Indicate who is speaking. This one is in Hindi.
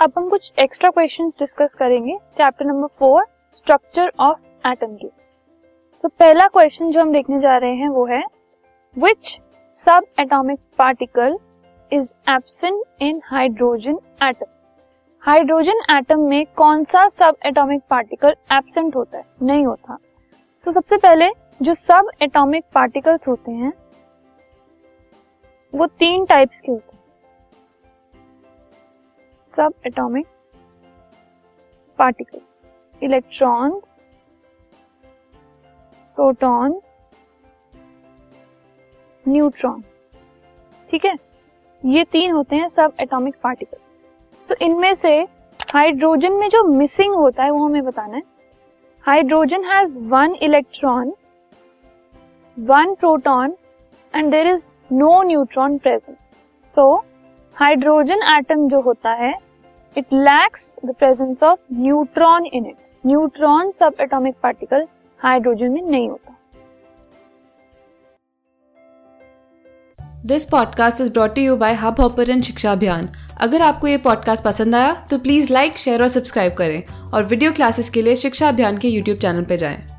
Speaker 1: अब हम कुछ एक्स्ट्रा क्वेश्चंस डिस्कस करेंगे। Chapter number four structure of atom के तो पहला क्वेश्चन जो हम देखने जा रहे हैं वो है which sub atomic particle is absent in hydrogen atom hydrogen atom में कौन सा सब एटॉमिक पार्टिकल एब्सेंट होता है? नहीं होता। तो सबसे पहले जो सब एटॉमिक पार्टिकल्स होते हैं, वो तीन टाइप्स के होते हैं। Sub atomic particle electron proton neutron ठीक है? ये तीन होते हैं सब एटॉमिक पार्टिकल तो इनमें से हाइड्रोजन में जो मिसिंग होता है वो हमें बताना है। Hydrogen has one electron one proton and there is no neutron present तो हाइड्रोजन एटम जो होता है it lacks the presence of neutron in it neutron sub atomic particle hydrogen में नहीं होता।
Speaker 2: This podcast is brought you by Hub Hopper शिक्षा अभियान अगर आपको ये पॉडकास्ट पसंद आया तो प्लीज़ लाइक शेयर और सब्सक्राइब करें और वीडियो क्लासेस के लिए शिक्षा अभियान के यूट्यूब चैनल पर जाएँ।